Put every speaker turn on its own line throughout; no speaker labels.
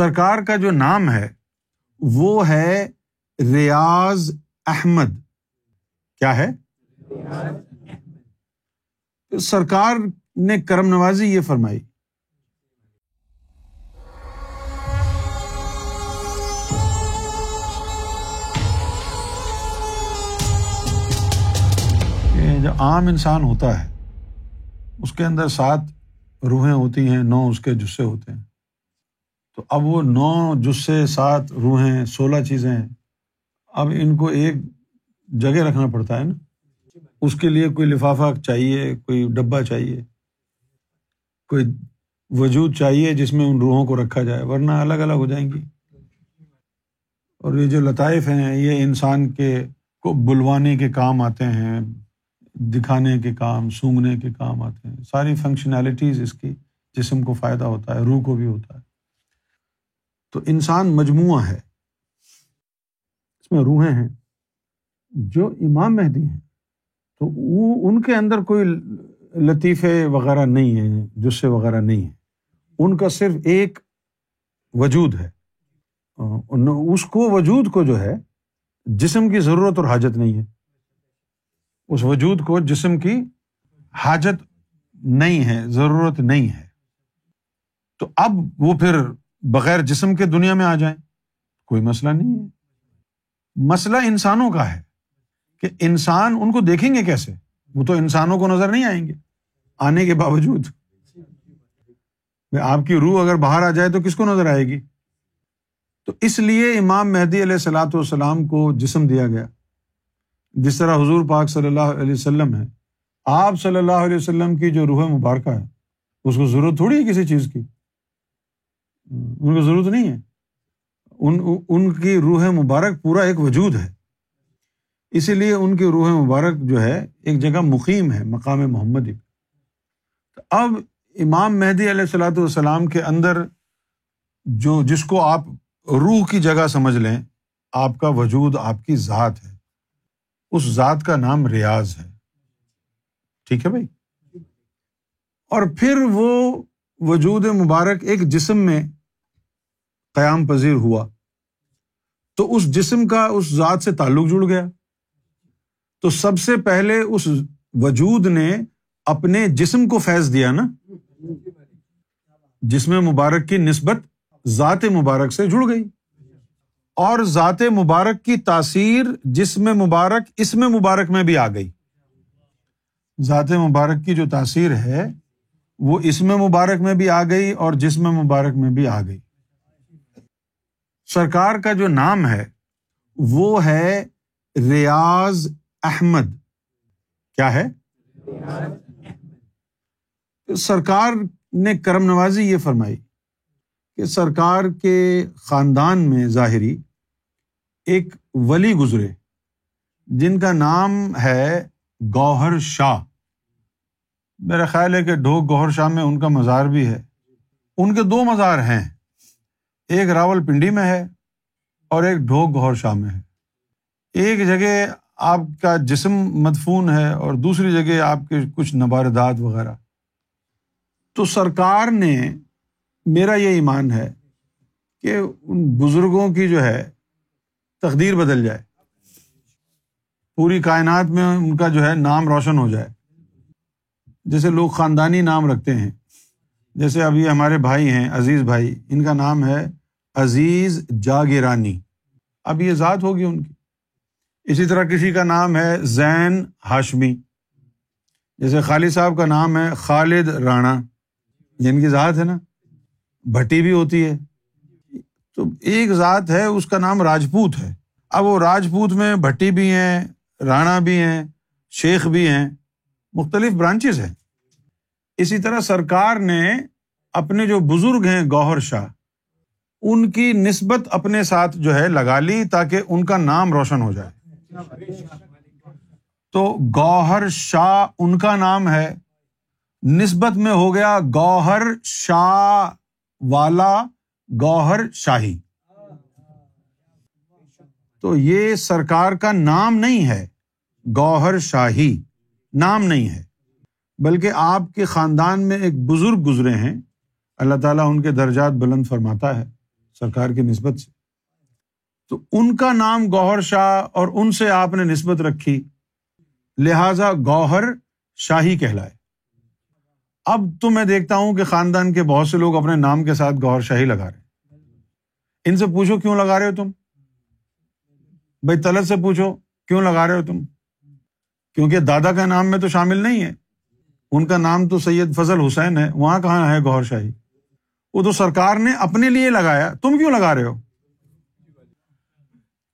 سرکار کا جو نام ہے، وہ ہے ریاض احمد۔ کیا ہے؟ سرکار نے کرم نوازی، یہ فرمائی۔ جو عام انسان ہوتا ہے، اس کے اندر سات روحیں ہوتی ہیں، نو اس کے جسے ہوتے ہیں۔ تو اب وہ نو جسے سات روحیں، سولہ چیزیں ہیں، اب ان کو ایک جگہ رکھنا پڑتا ہے نا۔ اس کے لیے کوئی لفافہ چاہیے، کوئی ڈبہ چاہیے، کوئی وجود چاہیے جس میں ان روحوں کو رکھا جائے، ورنہ الگ الگ ہو جائیں گی۔ اور یہ جو لطائف ہیں، یہ انسان کے کو بلوانے کے کام آتے ہیں، دکھانے کے کام سونگنے کے کام آتے ہیں۔ ساری فنکشنالٹیز اس کی، جسم کو فائدہ ہوتا ہے، روح کو بھی ہوتا ہے۔ تو انسان مجموعہ ہے۔ اس میں روحیں ہیں۔ جو امام مہدی ہیں، تو وہ ان کے اندر کوئی لطیفے وغیرہ نہیں ہیں، جسے وغیرہ نہیں ہیں۔ ان کا صرف ایک وجود ہے۔ اس کو وجود کو جو ہے، جسم کی ضرورت اور حاجت نہیں ہے۔ اس وجود کو جسم کی حاجت نہیں ہے، ضرورت نہیں ہے۔ تو اب وہ پھر بغیر جسم کے دنیا میں آ جائیں، کوئی مسئلہ نہیں ہے۔ مسئلہ انسانوں کا ہے کہ انسان ان کو دیکھیں گے کیسے؟ وہ تو انسانوں کو نظر نہیں آئیں گے۔ آنے کے باوجود۔ آپ کی روح اگر باہر آ جائے تو کس کو نظر آئے گی؟ تو اس لیے امام مہدی علیہ السلاۃ والسلام کو جسم دیا گیا۔ جس طرح حضور پاک صلی اللہ علیہ وسلم ہے آپ صلی اللہ علیہ وسلم کی جو روح مبارکہ ہے، اس کو ضرورت تھوڑی ہے کسی چیز کی۔ ان کو ضرورت نہیں ہے۔ ان ان کی روح مبارک پورا ایک وجود ہے۔ اسی لیے ان کی روح مبارک جو ہے ایک جگہ مقیم ہے، مقام محمد۔ اب امام مہدی علیہ السلاۃ والسلام کے اندر جو، جس کو آپ روح کی جگہ سمجھ لیں، آپ کا وجود آپ کی ذات ہے۔ اس ذات کا نام ریاض ہے۔ ٹھیک ہے بھائی؟ اور پھر وہ وجود مبارک ایک جسم میں قیام پذیر ہوا۔ تو اس جسم کا اس ذات سے تعلق جڑ گیا۔ تو سب سے پہلے اس وجود نے اپنے جسم کو فیض دیا نا۔ جسم مبارک کی نسبت ذات مبارک سے جڑ گئی۔ اور ذات مبارک کی تاثیر جسم مبارک، اس میں مبارک میں بھی آ گئی۔ ذات مبارک کی جو تاثیر ہے، وہ اس میں مبارک میں بھی آ گئی اور جسم مبارک میں بھی آ گئی۔ سرکار کا جو نام ہے، وہ ہے ریاض احمد۔ کیا ہے؟ سرکار نے کرم نوازی یہ فرمائی کہ سرکار کے خاندان میں ظاہری ایک ولی گزرے، جن کا نام ہے گوہر شاہ۔ میرا خیال ہے کہ ڈھوک گوہر شاہ میں ان کا مزار بھی ہے۔ ان کے دو مزار ہیں۔ ایک راول پنڈی میں ہے اور ایک ڈھوک گوہر شاہ میں ہے۔ ایک جگہ آپ کا جسم مدفون ہے اور دوسری جگہ آپ کے کچھ نباردات وغیرہ۔ تو سرکار نے میرا یہ ایمان ہے کہ ان بزرگوں کی جو ہے تقدیر بدل جائے۔ پوری کائنات میں ان کا جو ہے نام روشن ہو جائے۔ جیسے لوگ خاندانی نام رکھتے ہیں۔ جیسے ابھی ہمارے بھائی ہیں، عزیز بھائی، ان کا نام ہے عزیز جاگرانی اب یہ ذات ہوگی ان کی۔ اسی طرح کسی کا نام ہے زین ہاشمی۔ جیسے خالد صاحب کا نام ہے خالد رانا۔ جن کی ذات ہے نا۔ بھٹی بھی ہوتی ہے۔ تو ایک ذات ہے، اس کا نام راجپوت ہے۔ اب وہ راجپوت میں بھٹی بھی ہیں، رانا بھی ہیں، شیخ بھی ہیں، مختلف برانچز ہیں۔ اسی طرح سرکار نے اپنے جو بزرگ ہیں، گوہر شاہ ان کی نسبت اپنے ساتھ جو ہے لگا لی تاکہ ان کا نام روشن ہو جائے۔ تو گوہر شاہ ان کا نام ہے۔ نسبت میں ہو گیا گوہر شاہ والا گوہر شاہی۔ تو یہ سرکار کا نام نہیں ہے۔ گوہر شاہی نام نہیں ہے۔ بلکہ آپ کے خاندان میں ایک بزرگ گزرے ہیں۔ اللہ تعالیٰ ان کے درجات بلند فرماتا ہے۔ سرکار کی نسبت سے۔ تو ان کا نام گوہر شاہ اور ان سے آپ نے نسبت رکھی، لہذا گوہر شاہی کہلائے۔ اب تو میں دیکھتا ہوں کہ خاندان کے بہت سے لوگ اپنے نام کے ساتھ گوہر شاہی لگا رہے ان سے پوچھو کیوں لگا رہے ہو تم؟ بھائی طلت سے پوچھو کیوں لگا رہے ہو تم؟ کیونکہ دادا کا نام میں تو شامل نہیں ہے۔ ان کا نام تو سید فضل حسین ہے، وہاں کہاں ہے گوہر شاہی؟ وہ تو سرکار نے اپنے لیے لگایا۔ تم کیوں لگا رہے ہو؟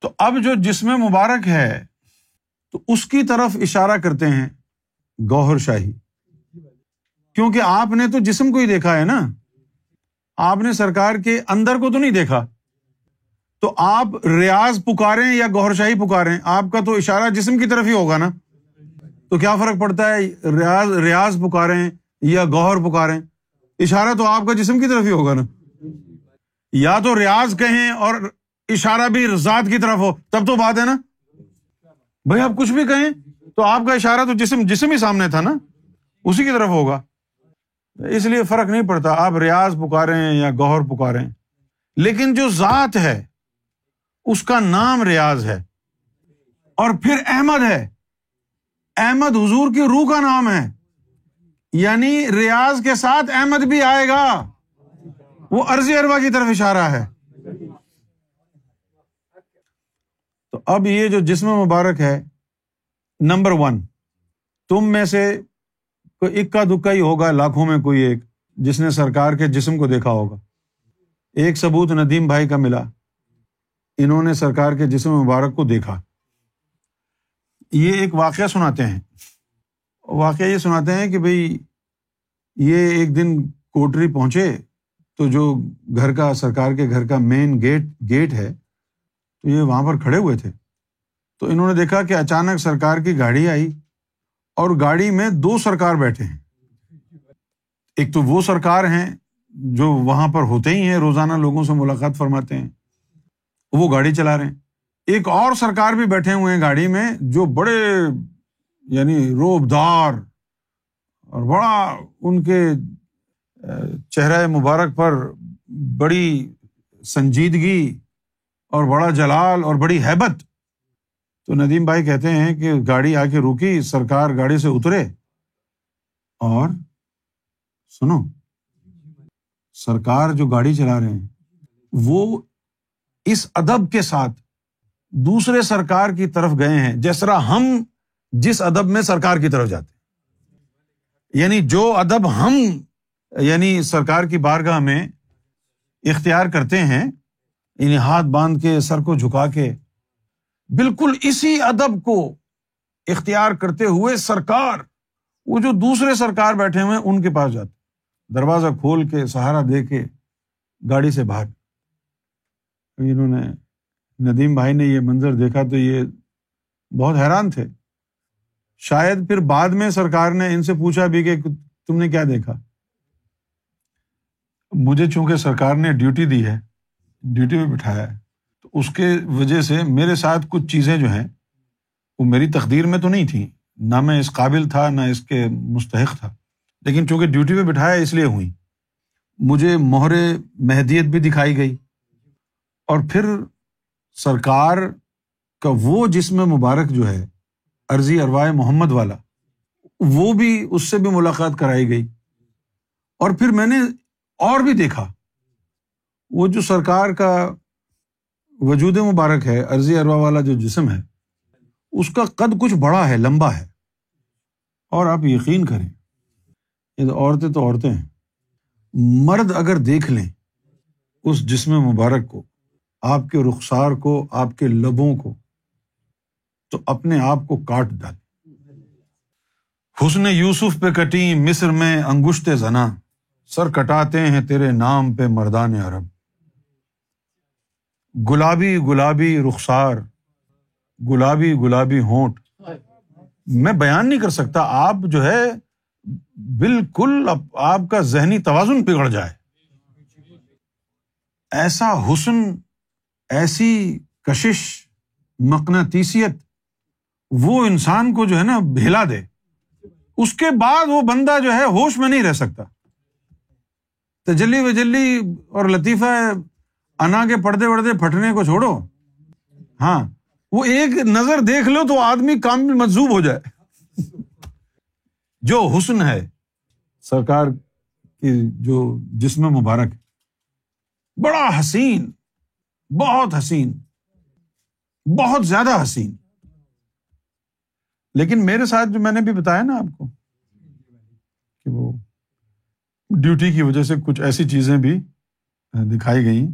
تو اب جو جسم مبارک ہے، تو اس کی طرف اشارہ کرتے ہیں گوہر شاہی۔ کیونکہ آپ نے تو جسم کو ہی دیکھا ہے نا۔ آپ نے سرکار کے اندر کو تو نہیں دیکھا۔ تو آپ ریاض پکارے یا گوہر شاہی پکارے آپ کا تو اشارہ جسم کی طرف ہی ہوگا نا۔ تو کیا فرق پڑتا ہے؟ ریاض ریاض پکارے یا گوہر پکارے اشارہ تو آپ کا جسم کی طرف ہی ہوگا نا۔ یا تو ریاض کہیں اور اشارہ بھی ذات کی طرف ہو، تب تو بات ہے نا۔ بھائی آپ کچھ بھی کہیں تو آپ کا اشارہ تو جسم جسم ہی سامنے تھا نا۔ اسی کی طرف ہوگا۔ اس لیے فرق نہیں پڑتا، آپ ریاض پکارے یا گوہر پکارے لیکن جو ذات ہے، اس کا نام ریاض ہے۔ اور پھر احمد ہے۔ احمد حضور کی روح کا نام ہے۔ یعنی ریاض کے ساتھ احمد بھی آئے گا۔ وہ عرضی اربا کی طرف اشارہ ہے۔ تو اب یہ جو جسم مبارک ہے، نمبر ون، تم میں سے کوئی اکا دکا ہی ہوگا، لاکھوں میں کوئی ایک، جس نے سرکار کے جسم کو دیکھا ہوگا۔ ایک ثبوت ندیم بھائی کا ملا۔ انہوں نے سرکار کے جسم مبارک کو دیکھا۔ یہ ایک واقعہ سناتے ہیں۔ واقعہ یہ سناتے ہیں کہ بھائی یہ ایک دن کوٹری پہنچے تو جو گھر کا سرکار کے گھر کا مین گیٹ گیٹ ہے، تو یہ وہاں پر کھڑے ہوئے تھے۔ تو انہوں نے دیکھا کہ اچانک سرکار کی گاڑی آئی اور گاڑی میں دو سرکار بیٹھے ہیں۔ ایک تو وہ سرکار ہیں جو وہاں پر ہوتے ہی ہیں، روزانہ لوگوں سے ملاقات فرماتے ہیں، وہ گاڑی چلا رہے ہیں۔ ایک اور سرکار بھی بیٹھے ہوئے ہیں گاڑی میں جو بڑے یعنی روب دار اور بڑا ان کے چہرہ مبارک پر بڑی سنجیدگی اور بڑا جلال اور بڑی حیبت تو ندیم بھائی کہتے ہیں کہ گاڑی آ کے روکی، سرکار گاڑی سے اترے۔ اور سنو، سرکار جو گاڑی چلا رہے ہیں، وہ اس ادب کے ساتھ دوسرے سرکار کی طرف گئے ہیں۔ جس طرح ہم جس ادب میں سرکار کی طرف جاتے یعنی جو ادب ہم یعنی سرکار کی بارگاہ میں اختیار کرتے ہیں یعنی ہاتھ باندھ کے، سر کو جھکا کے، بالکل اسی ادب کو اختیار کرتے ہوئے سرکار، وہ جو دوسرے سرکار بیٹھے ہوئے ان کے پاس جاتے دروازہ کھول کے، سہارا دے کے، گاڑی سے باہر یعنی انہوں نے، ندیم بھائی نے یہ منظر دیکھا تو یہ بہت حیران تھے۔ شاید پھر بعد میں سرکار نے ان سے پوچھا بھی کہ تم نے کیا دیکھا؟ مجھے چونکہ سرکار نے ڈیوٹی دی ہے، ڈیوٹی پہ بٹھایا ہے، تو اس کے وجہ سے میرے ساتھ کچھ چیزیں جو ہیں، وہ میری تقدیر میں تو نہیں تھیں۔ نہ میں اس قابل تھا، نہ اس کے مستحق تھا۔ لیکن چونکہ ڈیوٹی پہ بٹھایا، اس لیے ہوئی۔ مجھے مہر مہدیت بھی دکھائی گئی۔ اور پھر سرکار کا وہ جسم مبارک جو ہے عرضی اروائے محمد والا، وہ بھی اس سے بھی ملاقات کرائی گئی۔ اور پھر میں نے اور بھی دیکھا، وہ جو سرکار کا وجود مبارک ہے، عرضی اروا والا جو جسم ہے، اس کا قد کچھ بڑا ہے، لمبا ہے۔ اور آپ یقین کریں، یہ تو عورتیں تو عورتیں ہیں۔ مرد اگر دیکھ لیں اس جسم مبارک کو، آپ کے رخسار کو، آپ کے لبوں کو تو اپنے آپ کو کاٹ ڈال۔ حسن یوسف پہ کٹی مصر میں انگشت زنا۔ سر کٹاتے ہیں تیرے نام پہ مردان عرب۔ گلابی گلابی رخسار، گلابی گلابی ہونٹ۔ میں بیان نہیں کر سکتا، آپ جو ہے بالکل آپ کا ذہنی توازن بگڑ جائے۔ ایسا حسن، ایسی کشش، مقناطیسیت۔ وہ انسان کو جو ہے نا بھیلا دے۔ اس کے بعد وہ بندہ جو ہے ہوش میں نہیں رہ سکتا۔ تجلی وجلی اور لطیفہ انا کے پردے وردے پھٹنے کو چھوڑو۔ ہاں وہ ایک نظر دیکھ لو تو آدمی کام میں مجزوب ہو جائے۔ جو حسن ہے، سرکار کی جو جسم مبارک بڑا حسین، بہت حسین، بہت زیادہ حسین۔ لیکن میرے ساتھ جو میں نے بھی بتایا نا آپ کو کہ وہ ڈیوٹی کی وجہ سے کچھ ایسی چیزیں بھی دکھائی گئیں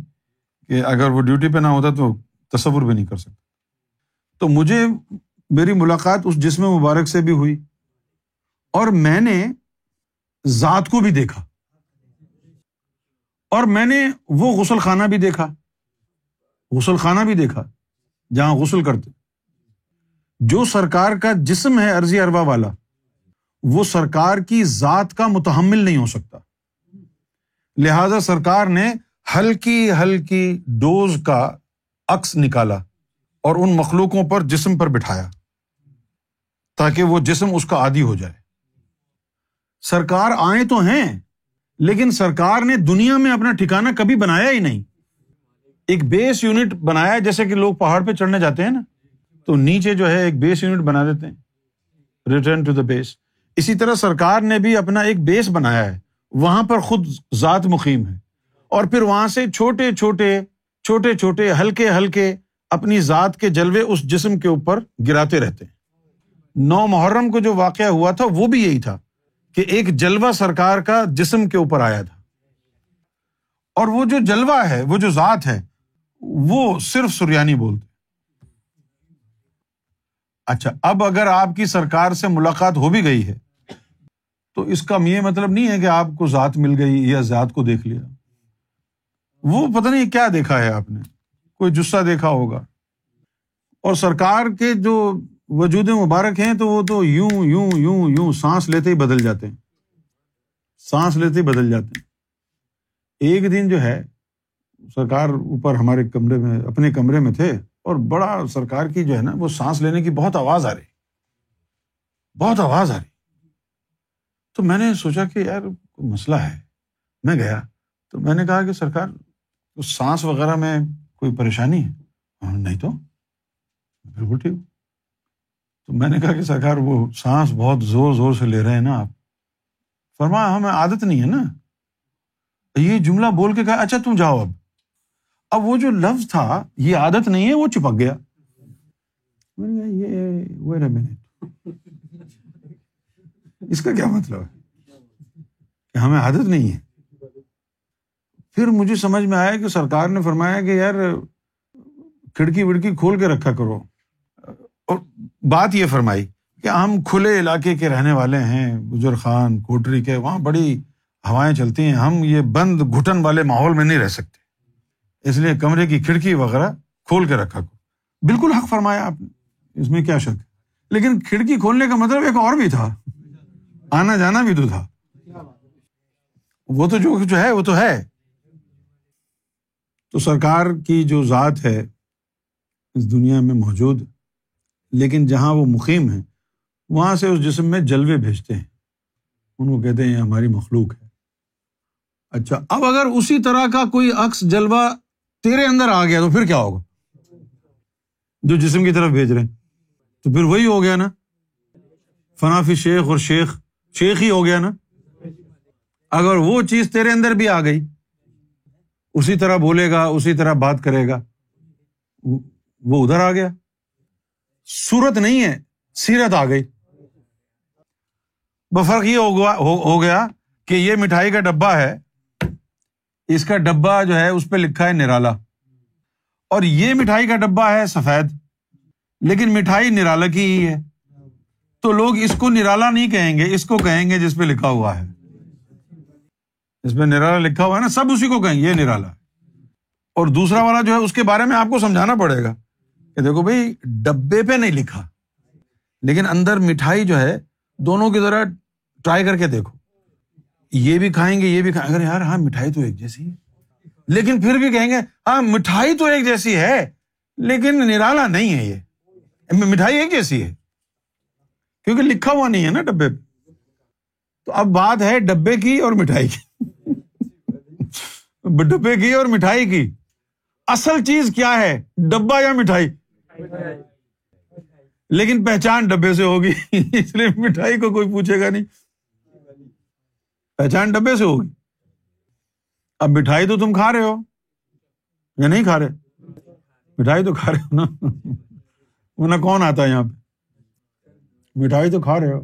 کہ اگر وہ ڈیوٹی پہ نہ ہوتا تو تصور بھی نہیں کر سکتا۔ تو مجھے میری ملاقات اس جسم مبارک سے بھی ہوئی اور میں نے ذات کو بھی دیکھا اور میں نے وہ غسل خانہ بھی دیکھا، غسل خانہ بھی دیکھا جہاں غسل کرتے۔ جو سرکار کا جسم ہے عرضی اربا والا، وہ سرکار کی ذات کا متحمل نہیں ہو سکتا۔ لہذا سرکار نے ہلکی ہلکی ڈوز کا عکس نکالا اور ان مخلوقوں پر جسم پر بٹھایا تاکہ وہ جسم اس کا عادی ہو جائے۔ سرکار آئے تو ہیں، لیکن سرکار نے دنیا میں اپنا ٹھکانا کبھی بنایا ہی نہیں۔ ایک بیس یونٹ بنایا جیسے کہ لوگ پہاڑ پہ چڑھنے جاتے ہیں نا۔ تو نیچے جو ہے ایک بیس یونٹ بنا دیتے ہیں۔ ریٹرن ٹو دا بیس اسی طرح سرکار نے بھی اپنا ایک بیس بنایا ہے۔ وہاں پر خود ذات مقیم ہے۔ اور پھر وہاں سے چھوٹے چھوٹے چھوٹے چھوٹے، ہلکے ہلکے اپنی ذات کے جلوے اس جسم کے اوپر گراتے رہتے ہیں۔ نو محرم کو جو واقعہ ہوا تھا، وہ بھی یہی تھا کہ ایک جلوا سرکار کا جسم کے اوپر آیا تھا۔ اور وہ جو جلوا ہے، وہ جو ذات ہے، وہ صرف سریانی بولتے اچھا اب اگر آپ کی سرکار سے ملاقات ہو بھی گئی ہے، تو اس کا یہ مطلب نہیں ہے کہ آپ کو ذات مل گئی یا ذات کو دیکھ لیا۔ وہ پتہ نہیں کیا دیکھا ہے آپ نے، کوئی جسہ دیکھا ہوگا۔ اور سرکار کے جو وجود مبارک ہیں، تو وہ تو یوں یوں یوں یوں سانس لیتے ہی بدل جاتے ہیں۔ سانس لیتے ہی بدل جاتے ہیں۔ ایک دن جو ہے، سرکار اوپر ہمارے کمرے میں، اپنے کمرے میں تھے۔ اور بڑا سرکار کی جو ہے نا وہ سانس لینے کی بہت آواز آ رہی بہت آواز آ رہی تو میں نے سوچا کہ یار کوئی مسئلہ ہے۔ میں گیا تو میں نے کہا کہ سرکار سانس وغیرہ میں کوئی پریشانی ہے؟ نہیں تو۔ بالکل ٹھیک۔ تو میں نے کہا کہ سرکار، وہ سانس بہت زور زور سے لے رہے ہیں نا آپ۔ فرما ہمیں عادت نہیں ہے نا۔ یہ جملہ بول کے کہا اچھا تم جاؤ اب۔ اب وہ جو لفظ تھا، یہ عادت نہیں ہے، وہ چپک گیا۔ اس کا کیا مطلب ہے؟ کہ ہمیں عادت نہیں ہے۔ پھر مجھے سمجھ میں آیا کہ سرکار نے فرمایا کہ یار، کھڑکی وڑکی کھول کے رکھا کرو۔ اور بات یہ فرمائی کہ ہم کھلے علاقے کے رہنے والے ہیں، گجر خان، کوٹری کے، وہاں بڑی ہوائیں چلتی ہیں۔ ہم یہ بند گھٹن والے ماحول میں نہیں رہ سکتے۔ اس لیے کمرے کی کھڑکی وغیرہ کھول کے رکھا کو بالکل حق فرمایا آپ نے۔ اس میں کیا شک؟ لیکن کھڑکی کھولنے کا مطلب ایک اور بھی تھا۔ آنا جانا بھی تو تھا۔ وہ تو جو ہے، وہ تو ہے۔ تو سرکار کی جو ذات ہے، اس دنیا میں موجود، لیکن جہاں وہ مقیم ہے، وہاں سے اس جسم میں جلوے بھیجتے ہیں۔ ان کو کہتے ہیں، یہ ہماری مخلوق ہے۔ اچھا اب اگر اسی طرح کا کوئی عکس جلوہ تیرے اندر آ گیا تو پھر کیا ہوگا؟ جو جسم کی طرف بھیج رہے ہیں۔ تو پھر وہی ہو گیا نا۔ فنافی شیخ اور شیخ شیخ ہی ہو گیا نا۔ اگر وہ چیز تیرے اندر بھی آ گئی، اسی طرح بولے گا، اسی طرح بات کرے گا، وہ ادھر آ گیا۔ سورت نہیں ہے، سیرت آ گئی۔ بفرق یہ ہو گیا کہ یہ مٹھائی کا ڈبا ہے۔ اس کا ڈبا جو ہے اس پہ لکھا ہے نرالا۔ اور یہ مٹھائی کا ڈبا ہے سفید، لیکن مٹھائی نرالا کی ہی ہے۔ تو لوگ اس کو نرالا نہیں کہیں گے، اس کو کہیں گے جس پہ لکھا ہوا ہے۔ اس پہ نرالا لکھا ہوا ہے نا، سب اسی کو کہیں گے، یہ نرالا۔ اور دوسرا والا جو ہے، اس کے بارے میں آپ کو سمجھانا پڑے گا کہ دیکھو بھائی، ڈبے پہ نہیں لکھا۔ لیکن اندر مٹھائی جو ہے، دونوں کی ذرا ٹرائی کر کے دیکھو۔ یہ بھی کھائیں گے، یہ بھی کھائیں گے۔ یار ہاں مٹھائی تو ایک جیسی ہے۔ لیکن پھر بھی کہیں گے ہاں مٹھائی تو ایک جیسی ہے، لیکن نرالا نہیں ہے یہ۔ مٹھائی ایک جیسی ہے۔ کیونکہ لکھا ہوا نہیں ہے نا ڈبے۔ پہ تو اب بات ہے ڈبے کی اور مٹھائی کی۔ ڈبے کی اور مٹھائی کی۔ اصل چیز کیا ہے؟ ڈبا یا مٹھائی؟ لیکن پہچان ڈبے سے ہوگی، اس لیے مٹھائی کو کوئی پوچھے گا نہیں۔ پہچان ڈبے سے ہوگی۔ اب مٹھائی تو تم کھا رہے ہو یا نہیں کھا رہے؟ مٹھائی تو کھا رہے ہو نا۔ ورنہ کون آتا ہے یہاں پہ؟ مٹھائی تو کھا رہے ہو۔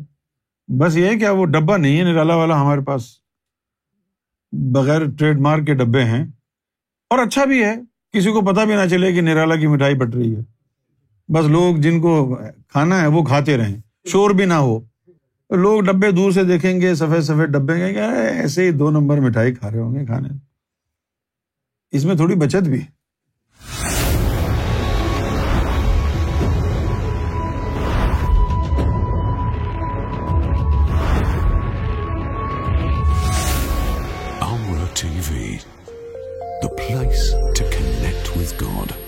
بس یہ کیا وہ ڈبا نہیں ہے نرالا والا ہمارے پاس بغیر ٹریڈ مارک کے ڈبے ہیں۔ اور اچھا بھی ہے، کسی کو پتا بھی نہ چلے کہ نرالا کی مٹھائی بٹ رہی ہے۔ بس لوگ جن کو کھانا ہے وہ کھاتے رہیں، شور بھی نہ ہو۔ لوگ ڈبے دور سے دیکھیں گے سفید سفید ڈبے گے ایسے ہی دو نمبر مٹھائی کھا رہے ہوں گے کھانے اس میں تھوڑی بچت بھی
Amra TV, the place to connect with God.